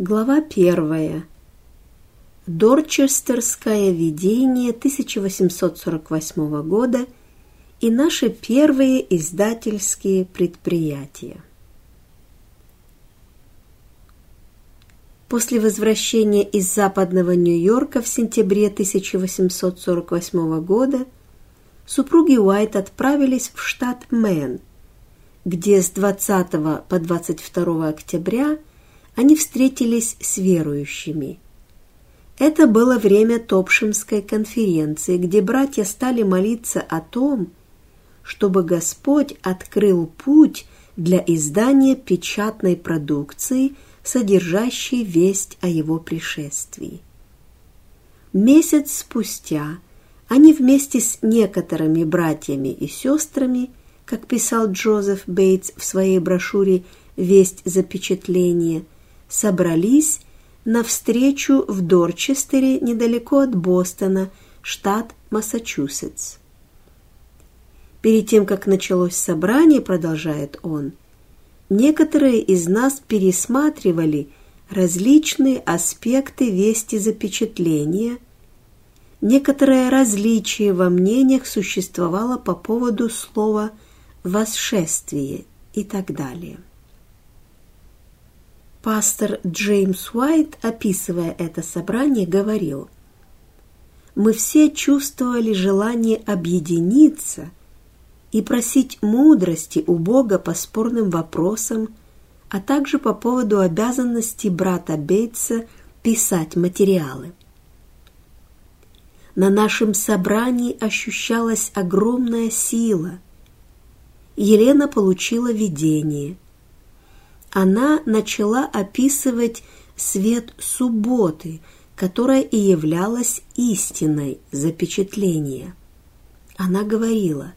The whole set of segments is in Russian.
Глава первая. Дорчестерское видение 1848 года и наши первые издательские предприятия. После возвращения из западного Нью-Йорка в сентябре 1848 года супруги Уайт отправились в штат Мэн, где с 20 по 22 октября – они встретились с верующими. Это было время Топшимской конференции, где братья стали молиться о том, чтобы Господь открыл путь для издания печатной продукции, содержащей весть о его пришествии. Месяц спустя они вместе с некоторыми братьями и сестрами, как писал Джозеф Бейтс в своей брошюре «Весть запечатления», собрались на встречу в Дорчестере недалеко от Бостона, штат Массачусетс. Перед тем, как началось собрание, продолжает он, некоторые из нас пересматривали различные аспекты вести запечатления, некоторое различие во мнениях существовало по поводу слова «восшествие» и так далее. Пастор Джеймс Уайт, описывая это собрание, говорил, «Мы все чувствовали желание объединиться и просить мудрости у Бога по спорным вопросам, а также по поводу обязанности брата Бейтса писать материалы. На нашем собрании ощущалась огромная сила. Елена получила видение – она начала описывать свет субботы, которая и являлась истиной запечатления. Она говорила,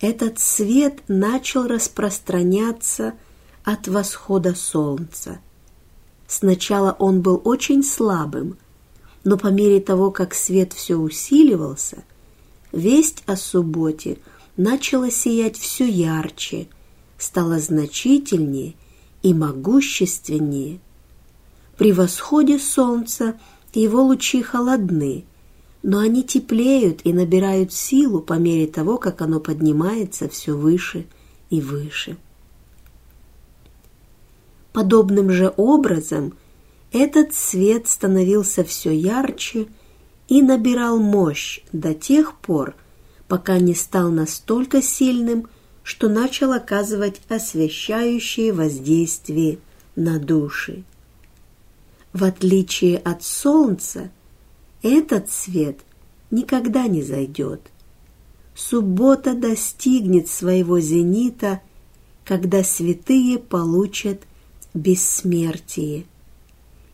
этот свет начал распространяться от восхода солнца. Сначала он был очень слабым, но по мере того, как свет все усиливался, весть о субботе начала сиять все ярче, стала значительнее и могущественнее. При восходе солнца его лучи холодны, но они теплеют и набирают силу по мере того, как оно поднимается все выше и выше. Подобным же образом этот свет становился все ярче и набирал мощь до тех пор, пока не стал настолько сильным, что начал оказывать освещающее воздействие на души. В отличие от солнца, этот свет никогда не зайдет. Суббота достигнет своего зенита, когда святые получат бессмертие.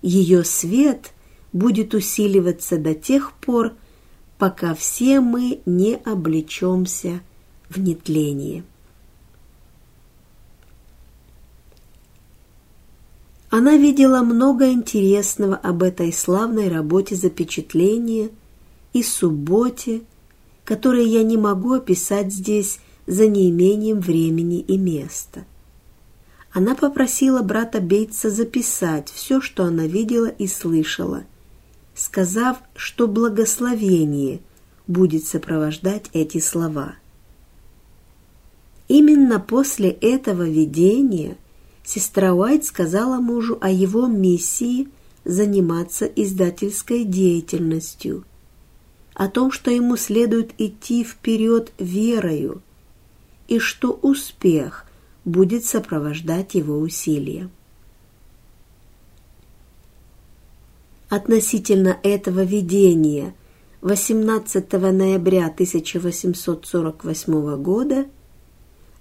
Ее свет будет усиливаться до тех пор, пока все мы не облечемся в нетление. Она видела много интересного об этой славной работе запечатления и субботе, которые я не могу описать здесь за неимением времени и места. Она попросила брата Бейтса записать все, что она видела и слышала, сказав, что благословение будет сопровождать эти слова. Именно после этого видения – сестра Уайт сказала мужу о его миссии заниматься издательской деятельностью, о том, что ему следует идти вперед верою, и что успех будет сопровождать его усилия. Относительно этого видения 18 ноября 1848 года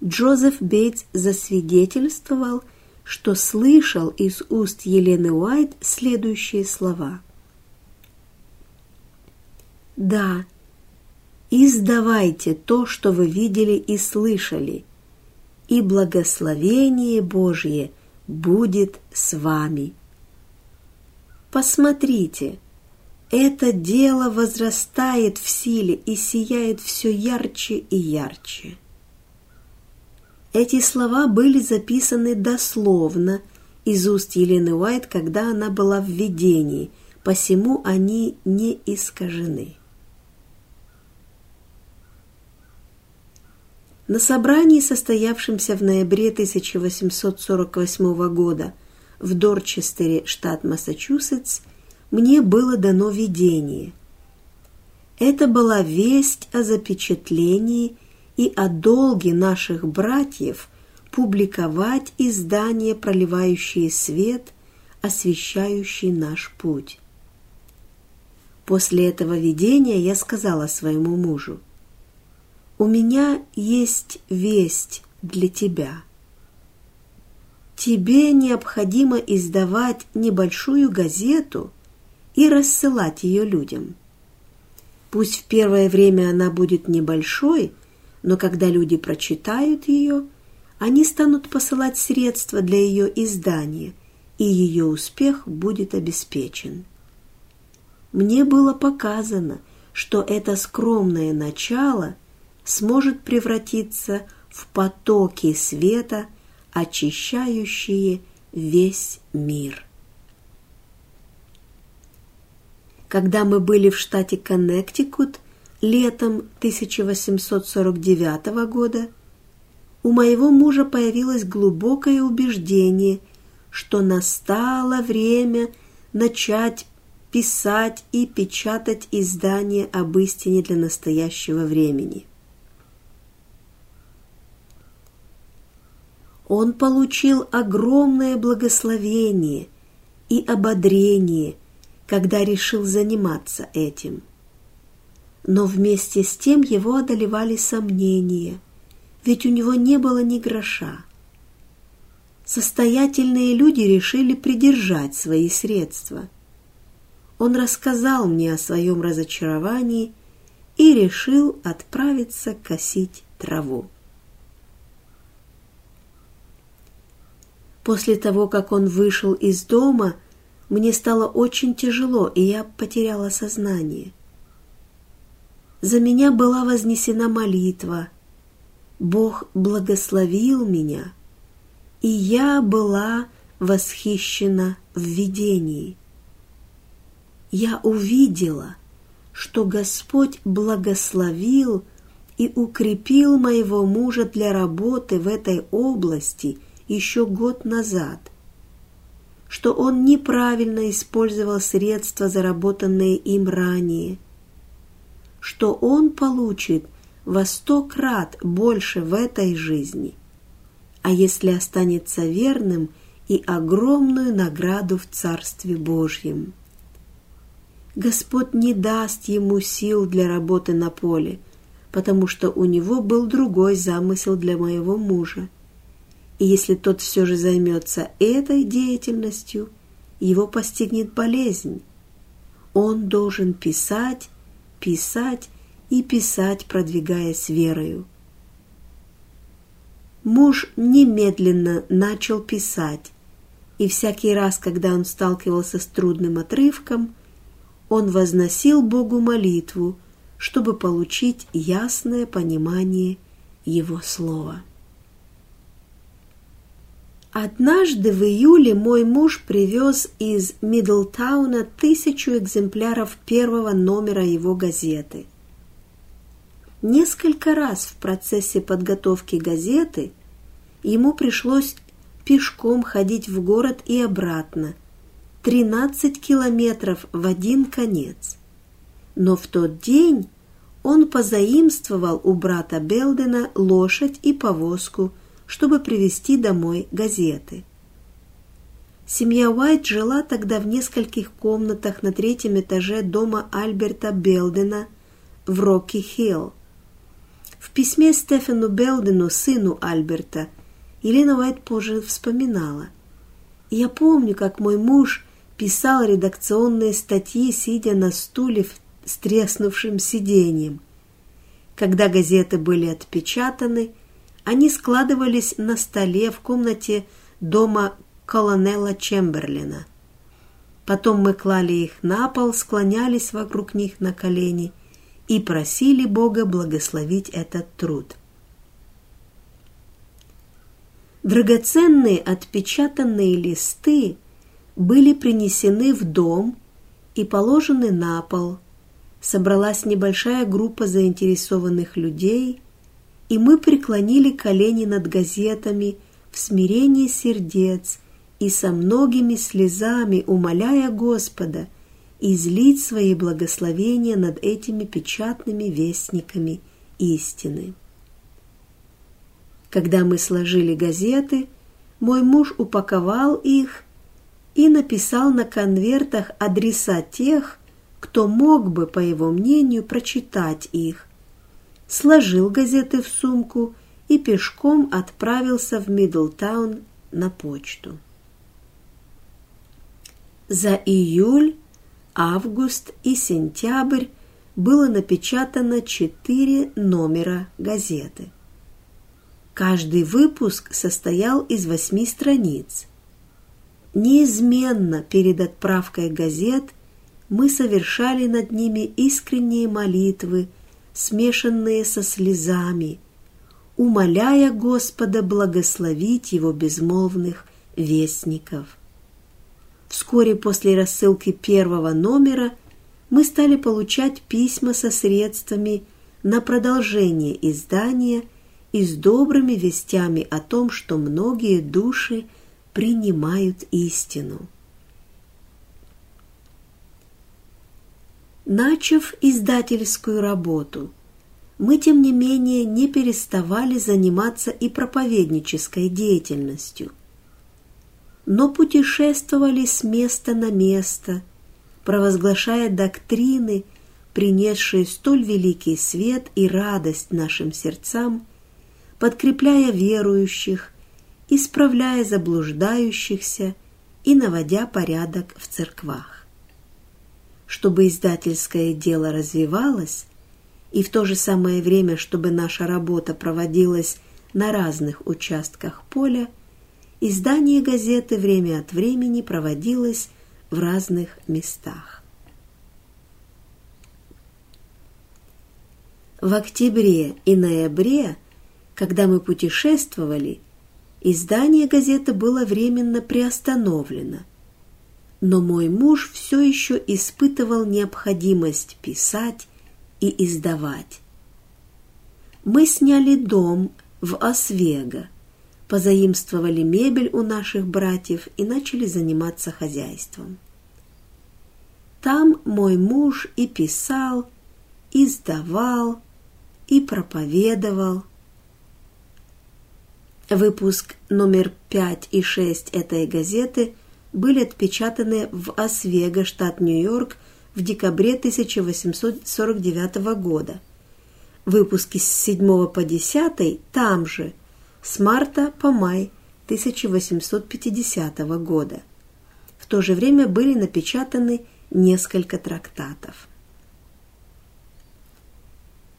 Джозеф Бейтс засвидетельствовал – что слышал из уст Елены Уайт следующие слова. «Да, издавайте то, что вы видели и слышали, и благословение Божье будет с вами. Посмотрите, это дело возрастает в силе и сияет все ярче и ярче. Эти слова были записаны дословно из уст Елены Уайт, когда она была в видении, посему они не искажены. На собрании, состоявшемся в ноябре 1848 года в Дорчестере, штат Массачусетс, мне было дано видение. Это была весть о запечатлении и о долге наших братьев публиковать издания, проливающие свет, освещающий наш путь. После этого видения я сказала своему мужу, «У меня есть весть для тебя. Тебе необходимо издавать небольшую газету и рассылать ее людям. Пусть в первое время она будет небольшой, но когда люди прочитают ее, они станут посылать средства для ее издания, и ее успех будет обеспечен. Мне было показано, что это скромное начало сможет превратиться в потоки света, очищающие весь мир. Когда мы были в штате Коннектикут летом 1849 года, у моего мужа появилось глубокое убеждение, что настало время начать писать и печатать издания об истине для настоящего времени. Он получил огромное благословение и ободрение – когда решил заниматься этим. Но вместе с тем его одолевали сомнения, ведь у него не было ни гроша. Состоятельные люди решили придержать свои средства. Он рассказал мне о своем разочаровании и решил отправиться косить траву. После того, как он вышел из дома, мне стало очень тяжело, и я потеряла сознание. За меня была вознесена молитва. Бог благословил меня, и я была восхищена в видении. Я увидела, что Господь благословил и укрепил моего мужа для работы в этой области еще год назад – что он неправильно использовал средства, заработанные им ранее, что он получит во сто крат больше в этой жизни, а если останется верным и огромную награду в Царстве Божьем. Господь не даст ему сил для работы на поле, потому что у него был другой замысел для моего мужа – и если тот все же займется этой деятельностью, его постигнет болезнь. Он должен писать, писать и писать, продвигаясь верою. Муж немедленно начал писать, и всякий раз, когда он сталкивался с трудным отрывком, он возносил Богу молитву, чтобы получить ясное понимание Его Слова. Однажды в июле мой муж привез из Мидлтауна тысячу экземпляров первого номера его газеты. Несколько раз в процессе подготовки газеты ему пришлось пешком ходить в город и обратно, 13 километров в один конец. Но в тот день он позаимствовал у брата Белдена лошадь и повозку – чтобы привезти домой газеты. Семья Уайт жила тогда в нескольких комнатах на третьем этаже дома Альберта Белдена в Рокки-Хилл. В письме Стефану Белдену, сыну Альберта, Елена Уайт позже вспоминала. «Я помню, как мой муж писал редакционные статьи, сидя на стуле с треснувшим сиденьем. Когда газеты были отпечатаны, они складывались на столе в комнате дома колонела Чемберлина. Потом мы клали их на пол, склонялись вокруг них на колени и просили Бога благословить этот труд. Драгоценные отпечатанные листы были принесены в дом и положены на пол. Собралась небольшая группа заинтересованных людей, и мы преклонили колени над газетами в смирении сердец и со многими слезами умоляя Господа излить свои благословения над этими печатными вестниками истины. Когда мы сложили газеты, мой муж упаковал их и написал на конвертах адреса тех, кто мог бы, по его мнению, прочитать их, сложил газеты в сумку и пешком отправился в Мидлтаун на почту. За июль, август и сентябрь было напечатано четыре номера газеты – Каждый выпуск состоял из восьми страниц. Неизменно перед отправкой газет мы совершали над ними искренние молитвы, смешанные со слезами, умоляя Господа благословить его безмолвных вестников. Вскоре после рассылки первого номера мы стали получать письма со средствами на продолжение издания – и с добрыми вестями о том, что многие души принимают истину. Начав издательскую работу, мы, тем не менее, не переставали заниматься и проповеднической деятельностью, но путешествовали с места на место, провозглашая доктрины, принесшие столь великий свет и радость нашим сердцам – подкрепляя верующих, исправляя заблуждающихся и наводя порядок в церквах. Чтобы издательское дело развивалось, и в то же самое время, чтобы наша работа проводилась на разных участках поля, издание газеты время от времени проводилось в разных местах. В октябре и ноябре – когда мы путешествовали, издание газеты было временно приостановлено. Но мой муж все еще испытывал необходимость писать и издавать. Мы сняли дом в Освего, позаимствовали мебель у наших братьев и начали заниматься хозяйством. Там мой муж и писал, и издавал, и проповедовал, Выпуск номер 5 и 6 этой газеты были отпечатаны в Освего, штат Нью-Йорк, в декабре 1849 года. Выпуски с 7 по 10 там же, с марта по май 1850 года. В то же время были напечатаны несколько трактатов.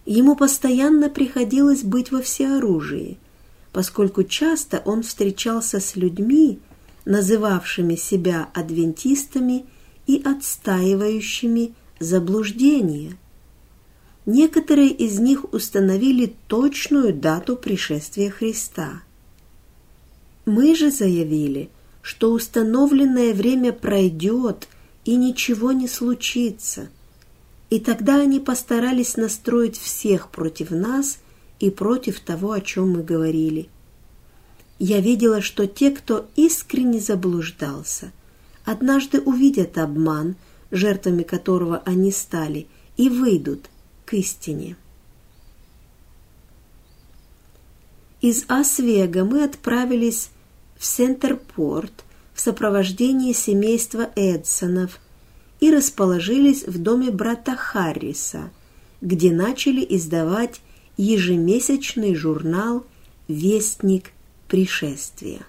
Ему постоянно приходилось быть во всеоружии – поскольку часто он встречался с людьми, называвшими себя адвентистами и отстаивающими заблуждение. Некоторые из них установили точную дату пришествия Христа. Мы же заявили, что установленное время пройдет и ничего не случится. И тогда они постарались настроить всех против нас – и против того, о чем мы говорили. Я видела, что те, кто искренне заблуждался, однажды увидят обман, жертвами которого они стали, и выйдут к истине. Из Асвега мы отправились в Сентерпорт в сопровождении семейства Эдсонов и расположились в доме брата Харриса, где начали издавать ежемесячный журнал «Вестник пришествия».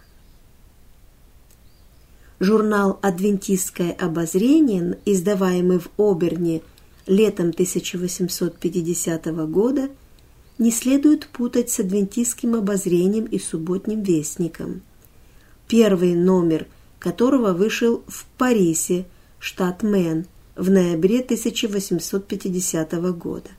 Журнал «Адвентистское обозрение», издаваемый в Оберне летом 1850 года, не следует путать с адвентистским обозрением и субботним вестником, первый номер которого вышел в Парисе, штат Мэн, в ноябре 1850 года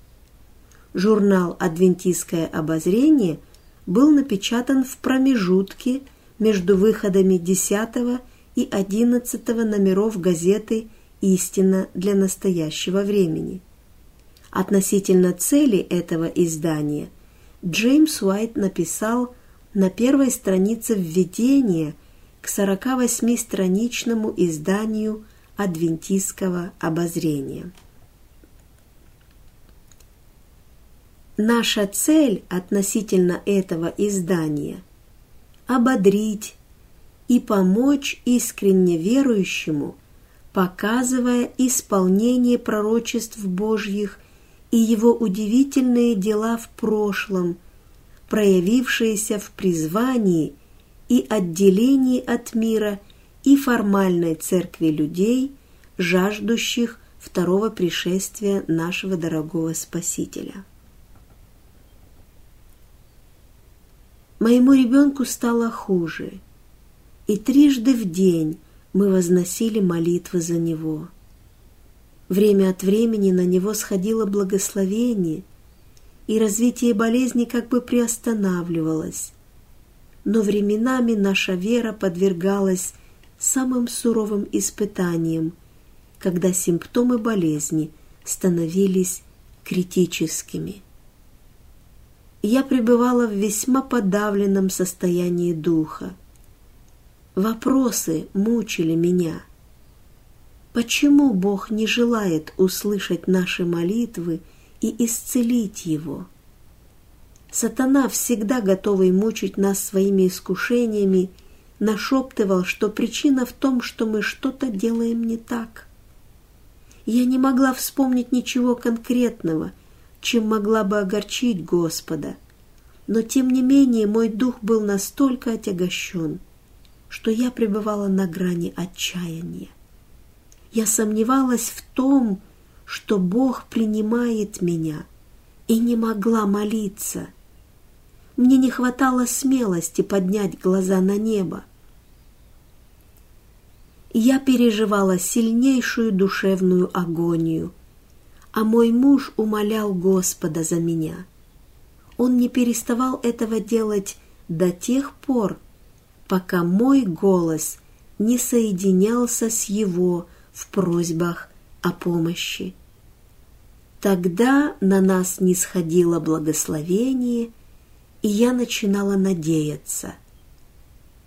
журнал «Адвентистское обозрение» был напечатан в промежутке между выходами 10 и 11 номеров газеты «Истина для настоящего времени». Относительно цели этого издания Джеймс Уайт написал на первой странице введения к 48-страничному изданию адвентистского обозрения. Наша цель относительно этого издания – ободрить и помочь искренне верующему, показывая исполнение пророчеств Божьих и его удивительные дела в прошлом, проявившиеся в призвании и отделении от мира и формальной церкви людей, жаждущих второго пришествия нашего дорогого Спасителя. Моему ребенку стало хуже, и трижды в день мы возносили молитвы за него. Время от времени на него сходило благословение, и развитие болезни как бы приостанавливалось. Но временами наша вера подвергалась самым суровым испытаниям, когда симптомы болезни становились критическими я пребывала в весьма подавленном состоянии духа. Вопросы мучили меня. Почему Бог не желает услышать наши молитвы и исцелить его? Сатана, всегда готовый мучить нас своими искушениями, нашептывал, что причина в том, что мы что-то делаем не так. Я не могла вспомнить ничего конкретного – чем могла бы огорчить Господа. Но тем не менее мой дух был настолько отягощен, что я пребывала на грани отчаяния. Я сомневалась в том, что Бог принимает меня, и не могла молиться. Мне не хватало смелости поднять глаза на небо. Я переживала сильнейшую душевную агонию – а мой муж умолял Господа за меня. Он не переставал этого делать до тех пор, пока мой голос не соединялся с его в просьбах о помощи. Тогда на нас не сходило благословение, и я начинала надеяться.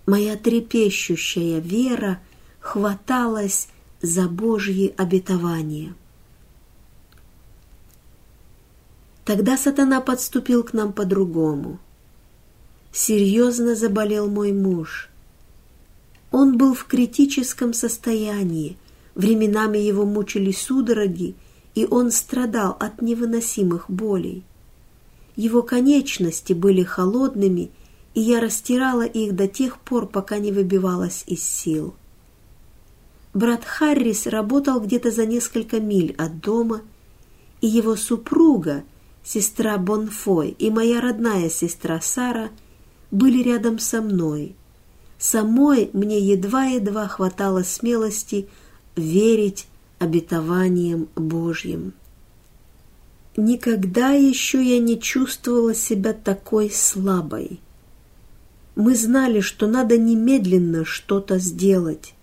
Моя трепещущая вера хваталась за Божьи обетования. Тогда сатана подступил к нам по-другому. Серьезно заболел мой муж. Он был в критическом состоянии, временами его мучили судороги, и он страдал от невыносимых болей. Его конечности были холодными, и я растирала их до тех пор, пока не выбивалась из сил. Брат Харрис работал где-то за несколько миль от дома, и его супруга – сестра Бонфой и моя родная сестра Сара были рядом со мной. Самой мне едва-едва хватало смелости верить обетованиям Божьим. Никогда еще я не чувствовала себя такой слабой. Мы знали, что надо немедленно что-то сделать.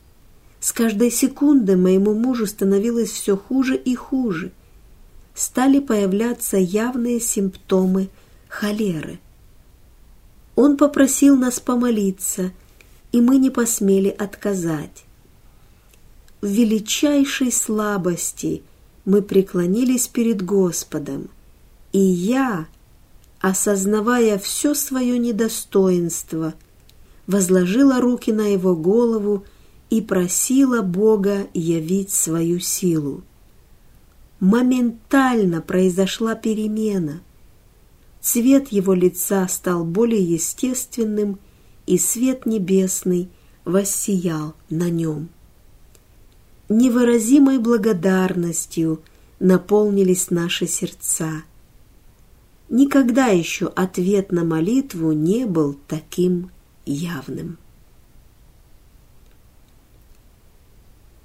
С каждой секунды моему мужу становилось все хуже и хуже – стали появляться явные симптомы холеры. Он попросил нас помолиться, и мы не посмели отказать. В величайшей слабости мы преклонились перед Господом, и я, осознавая все свое недостоинство, возложила руки на его голову и просила Бога явить свою силу моментально произошла перемена. Цвет его лица стал более естественным, и свет небесный воссиял на нем. Невыразимой благодарностью наполнились наши сердца. Никогда еще ответ на молитву не был таким явным.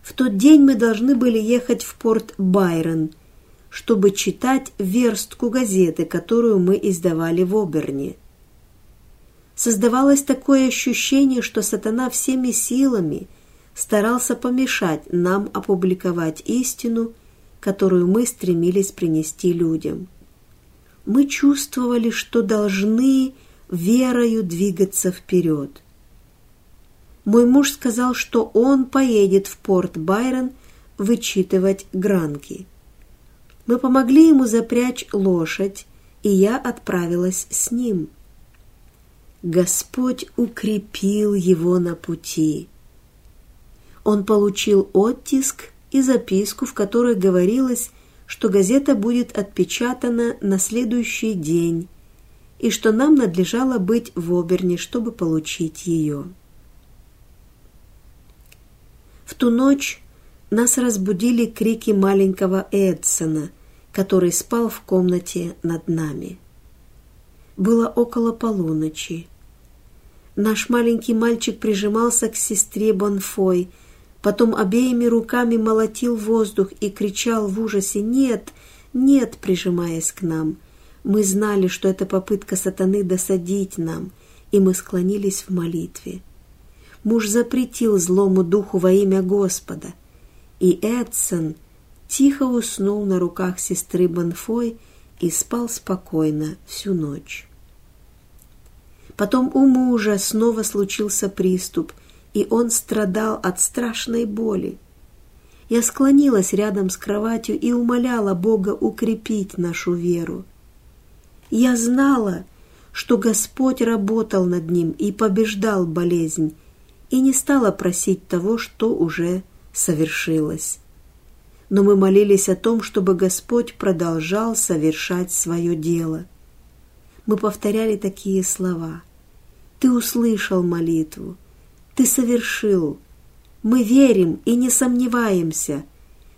В тот день мы должны были ехать в порт Байрон, чтобы читать верстку газеты, которую мы издавали в Оберне. Создавалось такое ощущение, что сатана всеми силами старался помешать нам опубликовать истину, которую мы стремились принести людям. Мы чувствовали, что должны верою двигаться вперед. Мой муж сказал, что он поедет в порт Байрон вычитывать гранки. Мы помогли ему запрячь лошадь, и я отправилась с ним. Господь укрепил его на пути. Он получил оттиск и записку, в которой говорилось, что газета будет отпечатана на следующий день и что нам надлежало быть в Оберне, чтобы получить ее. В ту ночь нас разбудили крики маленького Эдсона, который спал в комнате над нами. Было около полуночи. Наш маленький мальчик прижимался к сестре Бонфой, потом обеими руками молотил воздух и кричал в ужасе «Нет! Нет!», прижимаясь к нам. Мы знали, что это попытка сатаны досадить нам, и мы склонились в молитве. Муж запретил злому духу во имя Господа, и Эдсон тихо уснул на руках сестры Бонфой и спал спокойно всю ночь. Потом у мужа снова случился приступ, и он страдал от страшной боли. Я склонилась рядом с кроватью и умоляла Бога укрепить нашу веру. Я знала, что Господь работал над ним и побеждал болезнь, и не стала просить того, что уже совершилось. Но мы молились о том, чтобы Господь продолжал совершать свое дело. Мы повторяли такие слова. Ты услышал молитву. Ты совершил. Мы верим и не сомневаемся.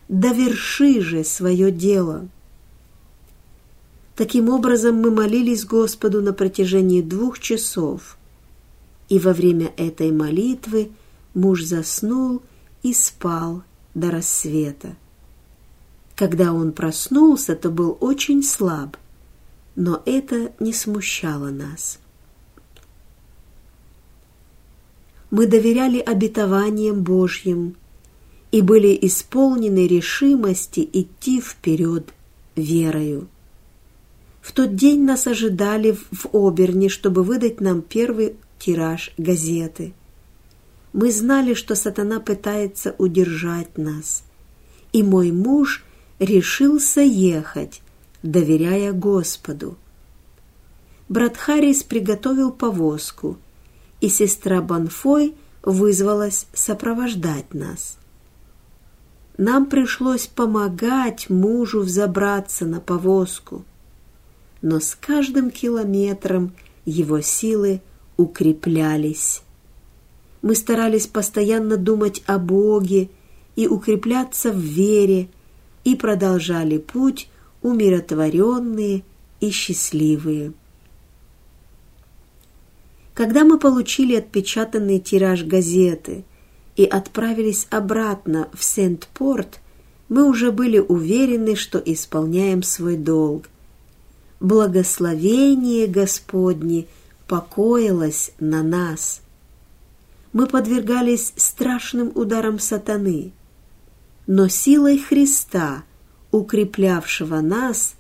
Доверши же свое дело. Таким образом, мы молились Господу на протяжении двух часов. И во время этой молитвы муж заснул и спал до рассвета. Когда он проснулся, то был очень слаб, но это не смущало нас. мы доверяли обетованиям Божьим и были исполнены решимости идти вперед верою. В тот день нас ожидали в Оберне, чтобы выдать нам первый тираж газеты. Мы знали, что сатана пытается удержать нас, и мой муж решился ехать, доверяя Господу. Брат Харрис приготовил повозку – и сестра Банфой вызвалась сопровождать нас. Нам пришлось помогать мужу взобраться на повозку, но с каждым километром его силы укреплялись. Мы старались постоянно думать о Боге и укрепляться в вере, и продолжали путь умиротворенные и счастливые. Когда мы получили отпечатанный тираж газеты и отправились обратно в Сент-Порт, мы уже были уверены, что исполняем свой долг. Благословение Господне покоилось на нас. Мы подвергались страшным ударам сатаны, но силой Христа, укреплявшего нас,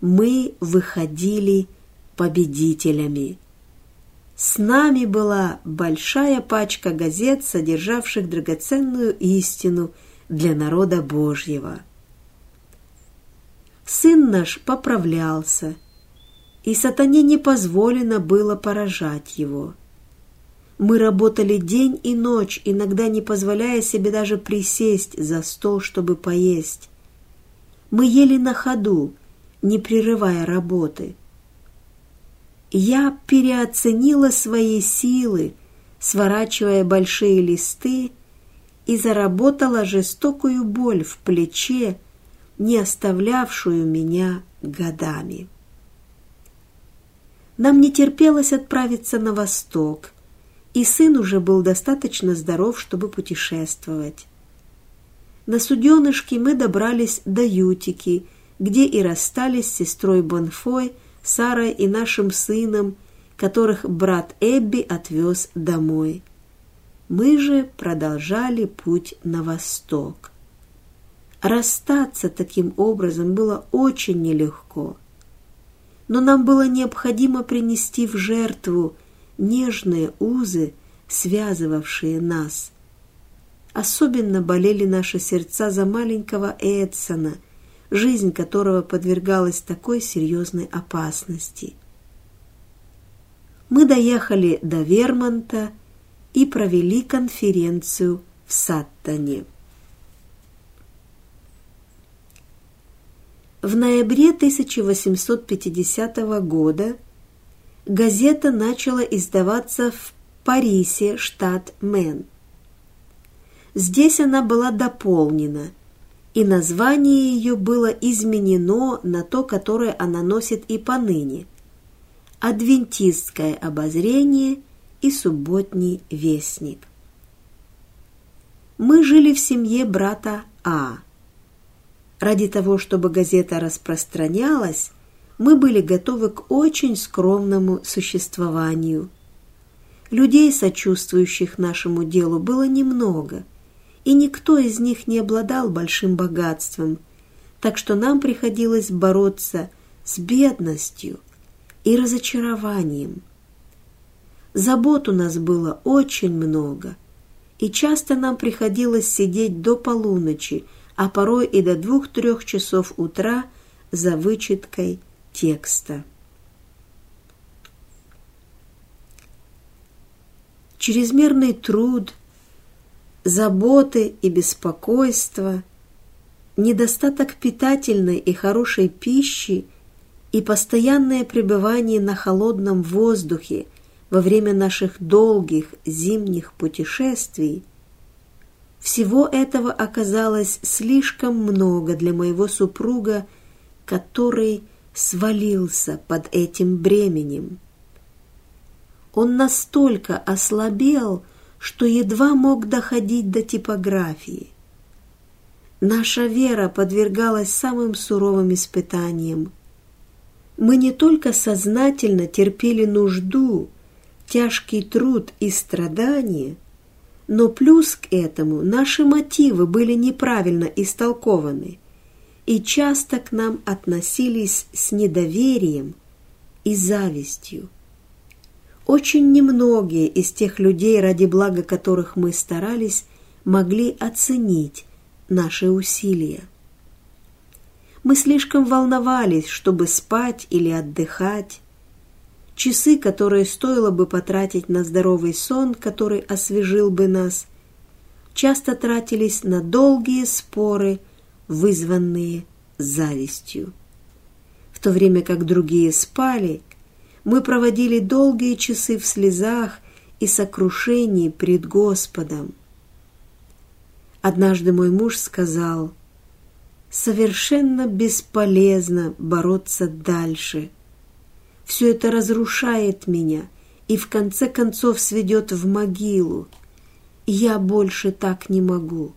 мы выходили победителями. С нами была большая пачка газет, содержавших драгоценную истину для народа Божьего. Сын наш поправлялся, и сатане не позволено было поражать его. Мы работали день и ночь, иногда не позволяя себе даже присесть за стол, чтобы поесть. Мы ели на ходу, не прерывая работы – я переоценила свои силы, сворачивая большие листы, и заработала жестокую боль в плече, не оставлявшую меня годами. Нам не терпелось отправиться на восток, и сын уже был достаточно здоров, чтобы путешествовать. На суденышке мы добрались до Ютики, где и расстались с сестрой Бонфой – Сарой и нашим сыном, которых брат Эбби отвез домой. Мы же продолжали путь на восток. Расстаться таким образом было очень нелегко. Но нам было необходимо принести в жертву нежные узы, связывавшие нас. Особенно болели наши сердца за маленького Эдсона, жизнь которого подвергалась такой серьезной опасности. Мы доехали до Вермонта и провели конференцию в Саттоне. В ноябре 1850 года газета начала издаваться в Парисе, штат Мэн. Здесь она была дополнена, и название ее было изменено на то, которое она носит и поныне – «Адвентистское обозрение» и «Субботний вестник». Мы жили в семье брата А – Ради того, чтобы газета распространялась, мы были готовы к очень скромному существованию. Людей, сочувствующих нашему делу, было немного, и никто из них не обладал большим богатством, так что нам приходилось бороться с бедностью и разочарованием. Забот у нас было очень много, и часто нам приходилось сидеть до полуночи, а порой и до двух-трех часов утра за вычеткой текста. Чрезмерный труд, заботы и беспокойство, недостаток питательной и хорошей пищи и постоянное пребывание на холодном воздухе во время наших долгих зимних путешествий – всего этого оказалось слишком много для моего супруга, который свалился под этим бременем. Он настолько ослабел, что едва мог доходить до типографии. Наша вера подвергалась самым суровым испытаниям. Мы не только сознательно терпели нужду, тяжкий труд и страдания – но плюс к этому наши мотивы были неправильно истолкованы и часто к нам относились с недоверием и завистью. Очень немногие из тех людей, ради блага которых мы старались, могли оценить наши усилия. Мы слишком волновались, чтобы спать или отдыхать, часы, которые стоило бы потратить на здоровый сон, который освежил бы нас, часто тратились на долгие споры, вызванные завистью. В то время как другие спали, мы проводили долгие часы в слезах и сокрушении пред Господом. Однажды мой муж сказал, «Совершенно бесполезно бороться дальше» Все это разрушает меня и в конце концов сведет в могилу. Я больше так не могу.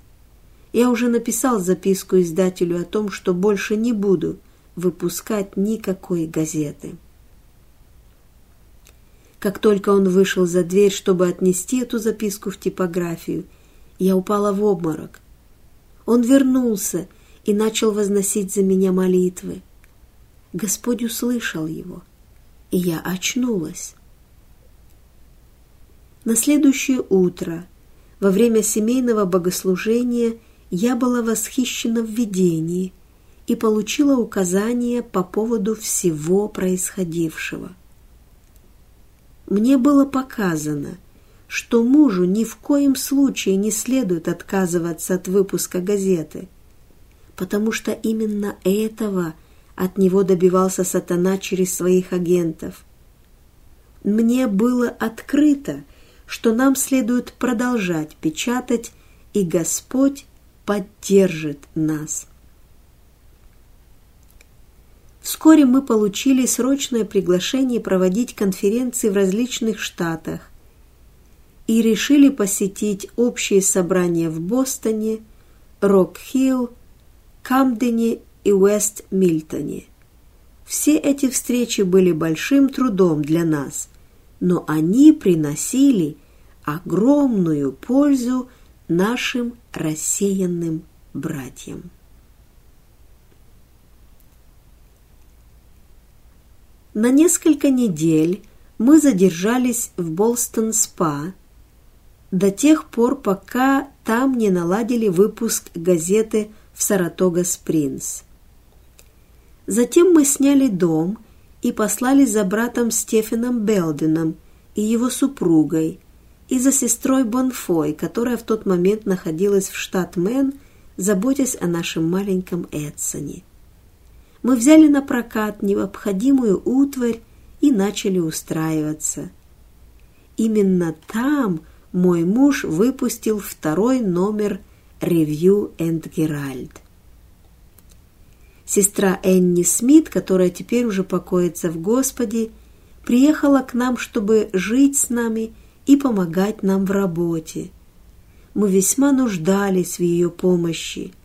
Я уже написал записку издателю о том, что больше не буду выпускать никакой газеты. Как только он вышел за дверь, чтобы отнести эту записку в типографию, я упала в обморок. Он вернулся и начал возносить за меня молитвы. Господь услышал его и я очнулась. На следующее утро, во время семейного богослужения, я была восхищена в видении и получила указания по поводу всего происходившего. Мне было показано, что мужу ни в коем случае не следует отказываться от выпуска газеты, потому что именно этого – от него добивался сатана через своих агентов. Мне было открыто, что нам следует продолжать печатать, и Господь поддержит нас. Вскоре мы получили срочное приглашение проводить конференции в различных штатах и решили посетить общие собрания в Бостоне, Рок-Хилл, Камдене и Уэст-Мильтоне. Все эти встречи были большим трудом для нас, но они приносили огромную пользу нашим рассеянным братьям. На несколько недель мы задержались в Болстон-спа до тех пор, пока там не наладили выпуск газеты в Саратога-Спринс. Затем мы сняли дом и послали за братом Стефаном Белденом и его супругой, и за сестрой Бонфой, которая в тот момент находилась в штате Мэн, заботясь о нашем маленьком Эдсоне. Мы взяли на прокат необходимую утварь и начали устраиваться. Именно там мой муж выпустил второй номер «Review and Herald». Сестра Энни Смит, которая теперь уже покоится в Господе, приехала к нам, чтобы жить с нами и помогать нам в работе. Мы весьма нуждались в ее помощи.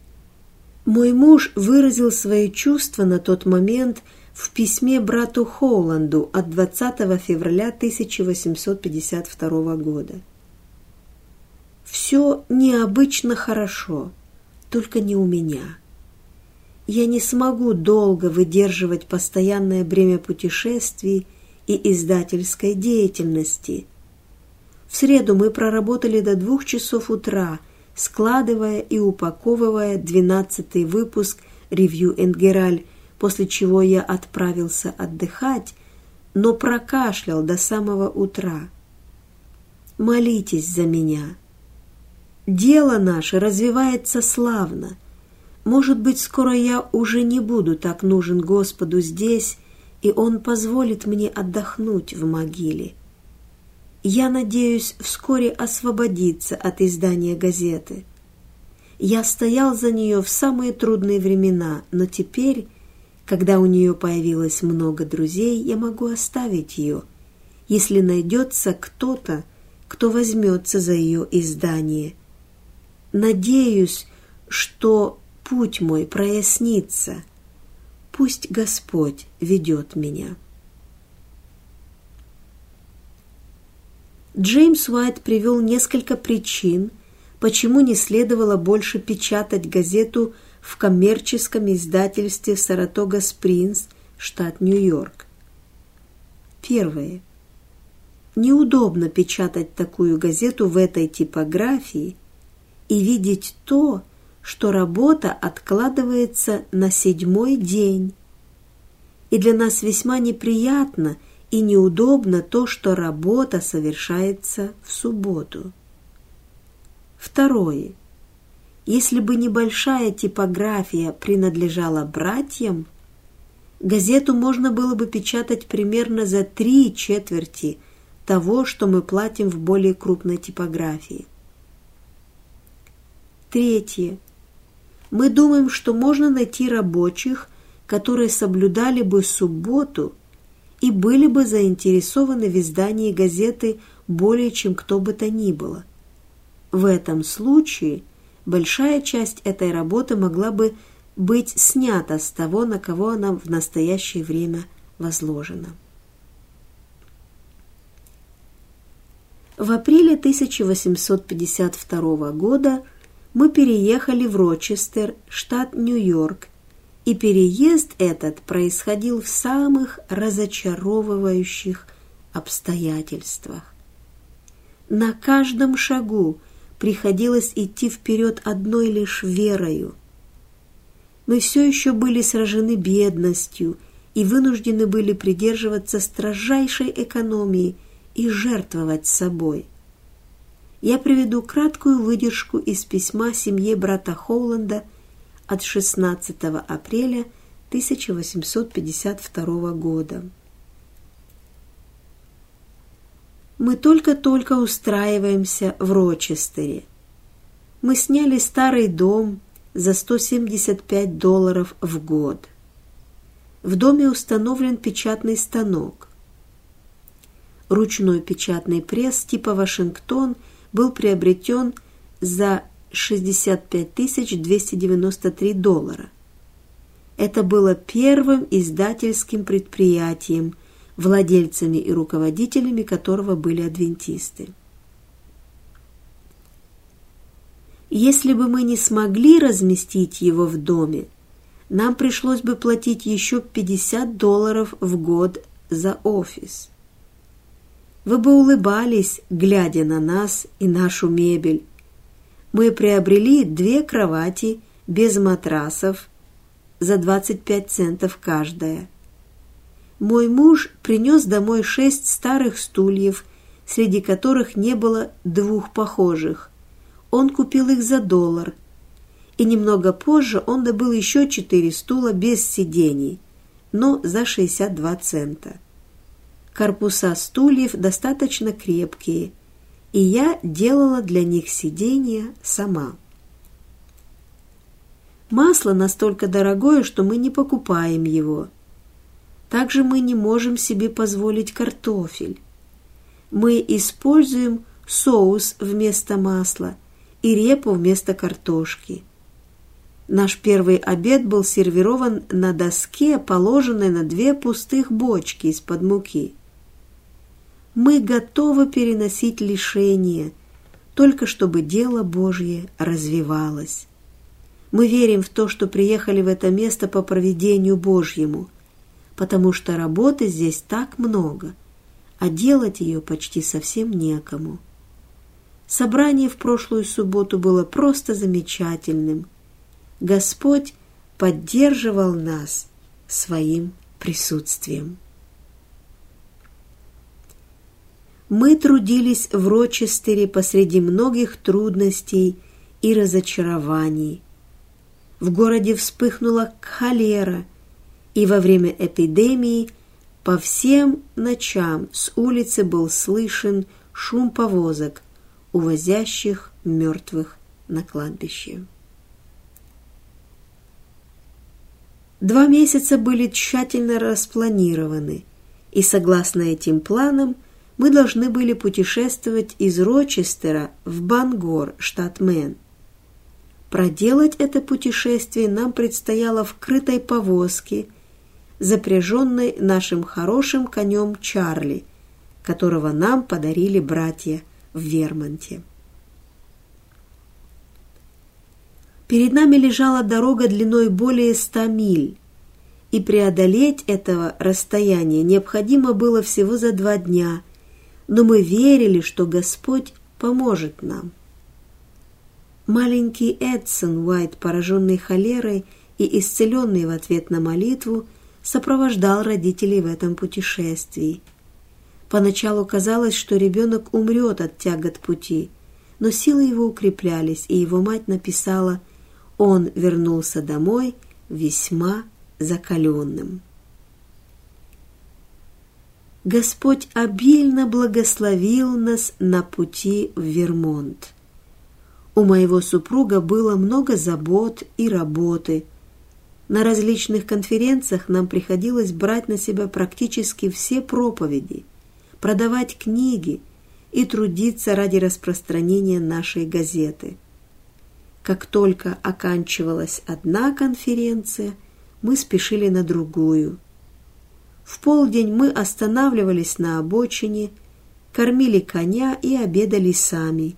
Мой муж выразил свои чувства на тот момент в письме брату Холланду от 20 февраля 1852 года. «Все необычно хорошо, только не у меня. Я не смогу долго выдерживать постоянное бремя путешествий и издательской деятельности. В среду мы проработали до двух часов утра – складывая и упаковывая двенадцатый выпуск «Ревью Энгераль», после чего я отправился отдыхать, но прокашлял до самого утра. Молитесь за меня. Дело наше развивается славно. Может быть, скоро я уже не буду так нужен Господу здесь, и Он позволит мне отдохнуть в могиле. Я надеюсь вскоре освободиться от издания газеты. Я стоял за нее в самые трудные времена, но теперь, когда у нее появилось много друзей, я могу оставить ее, если найдется кто-то, кто возьмется за ее издание. Надеюсь, что путь мой прояснится. Пусть Господь ведет меня. Джеймс Уайт привел несколько причин, почему не следовало больше печатать газету в коммерческом издательстве Саратога Спринс, штат Нью-Йорк. Первое. Неудобно печатать такую газету в этой типографии и видеть то, что работа откладывается на седьмой день. И для нас весьма неприятно – и неудобно то, что работа совершается в субботу. Второе. Если бы небольшая типография принадлежала братьям, газету можно было бы печатать примерно за три четверти того, что мы платим в более крупной типографии. Третье. Мы думаем, что можно найти рабочих, которые соблюдали бы субботу – и были бы заинтересованы в издании газеты более чем кто бы то ни было. В этом случае большая часть этой работы могла бы быть снята с того, на кого она в настоящее время возложена. В апреле 1852 года мы переехали в Рочестер, штат Нью-Йорк, и переезд этот происходил в самых разочаровывающих обстоятельствах. На каждом шагу приходилось идти вперед одной лишь верою. Мы все еще были сражены бедностью и вынуждены были придерживаться строжайшей экономии и жертвовать собой. Я приведу краткую выдержку из письма семье брата Холланда – от 16 апреля 1852 года. Мы только-только устраиваемся в Рочестере. Мы сняли старый дом за 175 долларов в год. В доме установлен печатный станок. Ручной печатный пресс типа «Вашингтон» был приобретен за 65 293 доллара. Это было первым издательским предприятием, владельцами и руководителями которого были адвентисты. Если бы мы не смогли разместить его в доме, нам пришлось бы платить еще 50 долларов в год за офис. Вы бы улыбались, глядя на нас и нашу мебель. Мы приобрели две кровати без матрасов за 25 центов каждая. Мой муж принес домой шесть старых стульев, среди которых не было двух похожих. Он купил их за доллар. И немного позже он добыл еще четыре стула без сидений, но за 62 цента. Корпуса стульев достаточно крепкие, и я делала для них сиденья сама. Масло настолько дорогое, что мы не покупаем его. Также мы не можем себе позволить картофель. Мы используем соус вместо масла и репу вместо картошки. Наш первый обед был сервирован на доске, положенной на две пустых бочки из-под муки. Мы готовы переносить лишения, только чтобы дело Божье развивалось. Мы верим в то, что приехали в это место по проведению Божьему, потому что работы здесь так много, а делать ее почти совсем некому. Собрание в прошлую субботу было просто замечательным. Господь поддерживал нас своим присутствием. Мы трудились в Рочестере посреди многих трудностей и разочарований. В городе вспыхнула холера, и во время эпидемии по всем ночам с улицы был слышен шум повозок, увозящих мертвых на кладбище. Два месяца были тщательно распланированы, и согласно этим планам мы должны были путешествовать из Рочестера в Бангор, штат Мэн. Проделать это путешествие нам предстояло в крытой повозке, запряженной нашим хорошим конем Чарли, которого нам подарили братья в Вермонте. Перед нами лежала дорога длиной более ста миль, и преодолеть этого расстояния необходимо было всего за два дня – но мы верили, что Господь поможет нам. Маленький Эдсон Уайт, пораженный холерой и исцеленный в ответ на молитву, сопровождал родителей в этом путешествии. Поначалу казалось, что ребенок умрет от тягот пути, но силы его укреплялись, и его мать написала «Он вернулся домой весьма закаленным». Господь обильно благословил нас на пути в Вермонт. У моего супруга было много забот и работы. На различных конференциях нам приходилось брать на себя практически все проповеди, продавать книги и трудиться ради распространения нашей газеты. Как только оканчивалась одна конференция, мы спешили на другую – в полдень мы останавливались на обочине, кормили коня и обедали сами.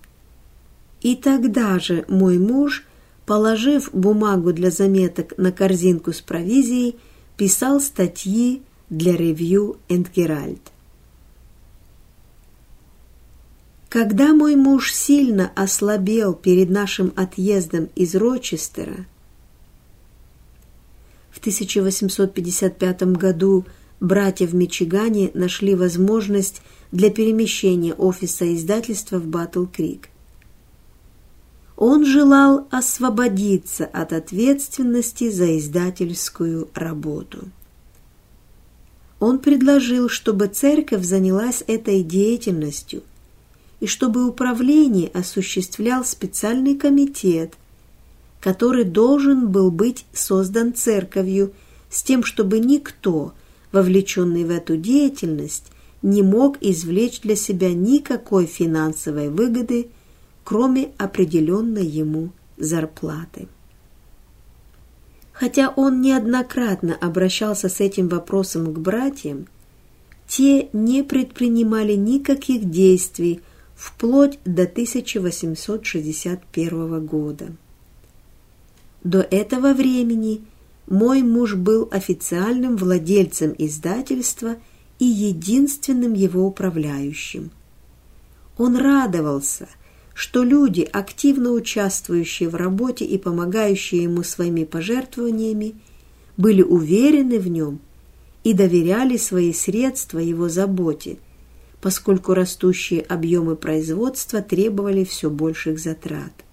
И тогда же мой муж, положив бумагу для заметок на корзинку с провизией, писал статьи для ревью энд Геральт. Когда мой муж сильно ослабел перед нашим отъездом из Рочестера, в 1855 году братья в Мичигане нашли возможность для перемещения офиса издательства в Батл-Крик. Он желал освободиться от ответственности за издательскую работу. Он предложил, чтобы церковь занялась этой деятельностью и чтобы управление осуществлял специальный комитет, который должен был быть создан церковью с тем, чтобы никто – вовлеченный в эту деятельность, не мог извлечь для себя никакой финансовой выгоды, кроме определенной ему зарплаты. Хотя он неоднократно обращался с этим вопросом к братьям, те не предпринимали никаких действий вплоть до 1861 года. До этого времени мой муж был официальным владельцем издательства и единственным его управляющим. Он радовался, что люди, активно участвующие в работе и помогающие ему своими пожертвованиями, были уверены в нем и доверяли свои средства его заботе, поскольку растущие объемы производства требовали все больших затрат.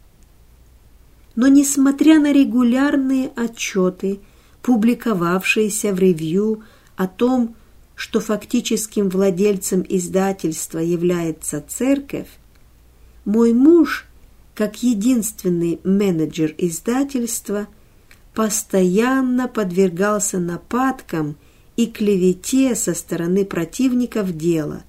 Но несмотря на регулярные отчеты, публиковавшиеся в ревью о том, что фактическим владельцем издательства является церковь, мой муж, как единственный менеджер издательства, постоянно подвергался нападкам и клевете со стороны противников дела,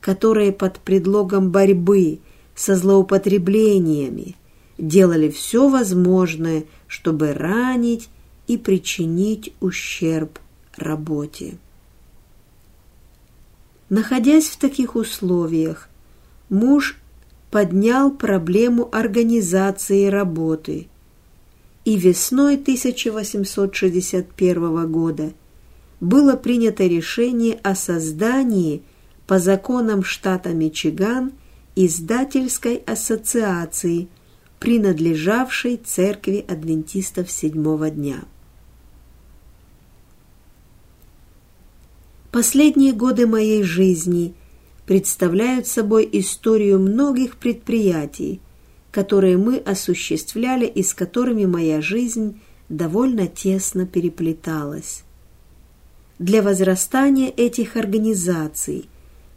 которые под предлогом борьбы со злоупотреблениями делали все возможное, чтобы ранить и причинить ущерб работе. Находясь в таких условиях, муж поднял проблему организации работы, и весной 1861 года было принято решение о создании по законам штата Мичиган издательской ассоциации, принадлежавшей церкви адвентистов седьмого дня. Последние годы моей жизни представляют собой историю многих предприятий, которые мы осуществляли и с которыми моя жизнь довольно тесно переплеталась. Для возрастания этих организаций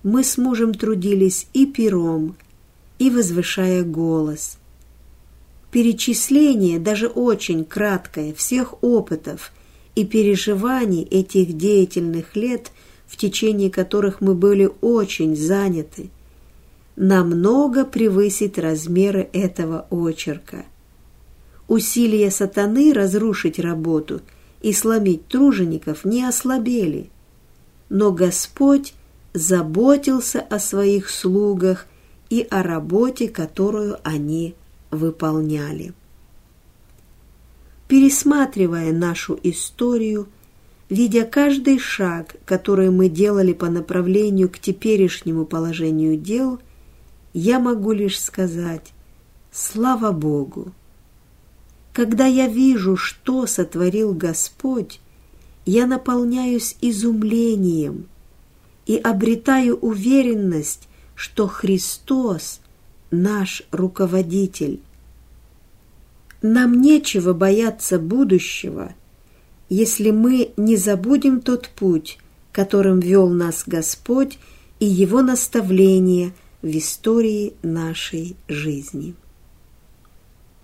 мы с мужем трудились и пером, и возвышая голос. Перечисление, даже очень краткое, всех опытов и переживаний этих деятельных лет – в течение которых мы были очень заняты, намного превысит размеры этого очерка. Усилия сатаны разрушить работу и сломить тружеников не ослабели, но Господь заботился о своих слугах и о работе, которую они выполняли. Пересматривая нашу историю, Видя каждый шаг, который мы делали по направлению к теперешнему положению дел, я могу лишь сказать «Слава Богу!». Когда я вижу, что сотворил Господь, я наполняюсь изумлением и обретаю уверенность, что Христос – наш руководитель. Нам нечего бояться будущего – если мы не забудем тот путь, которым вел нас Господь и Его наставления в истории нашей жизни.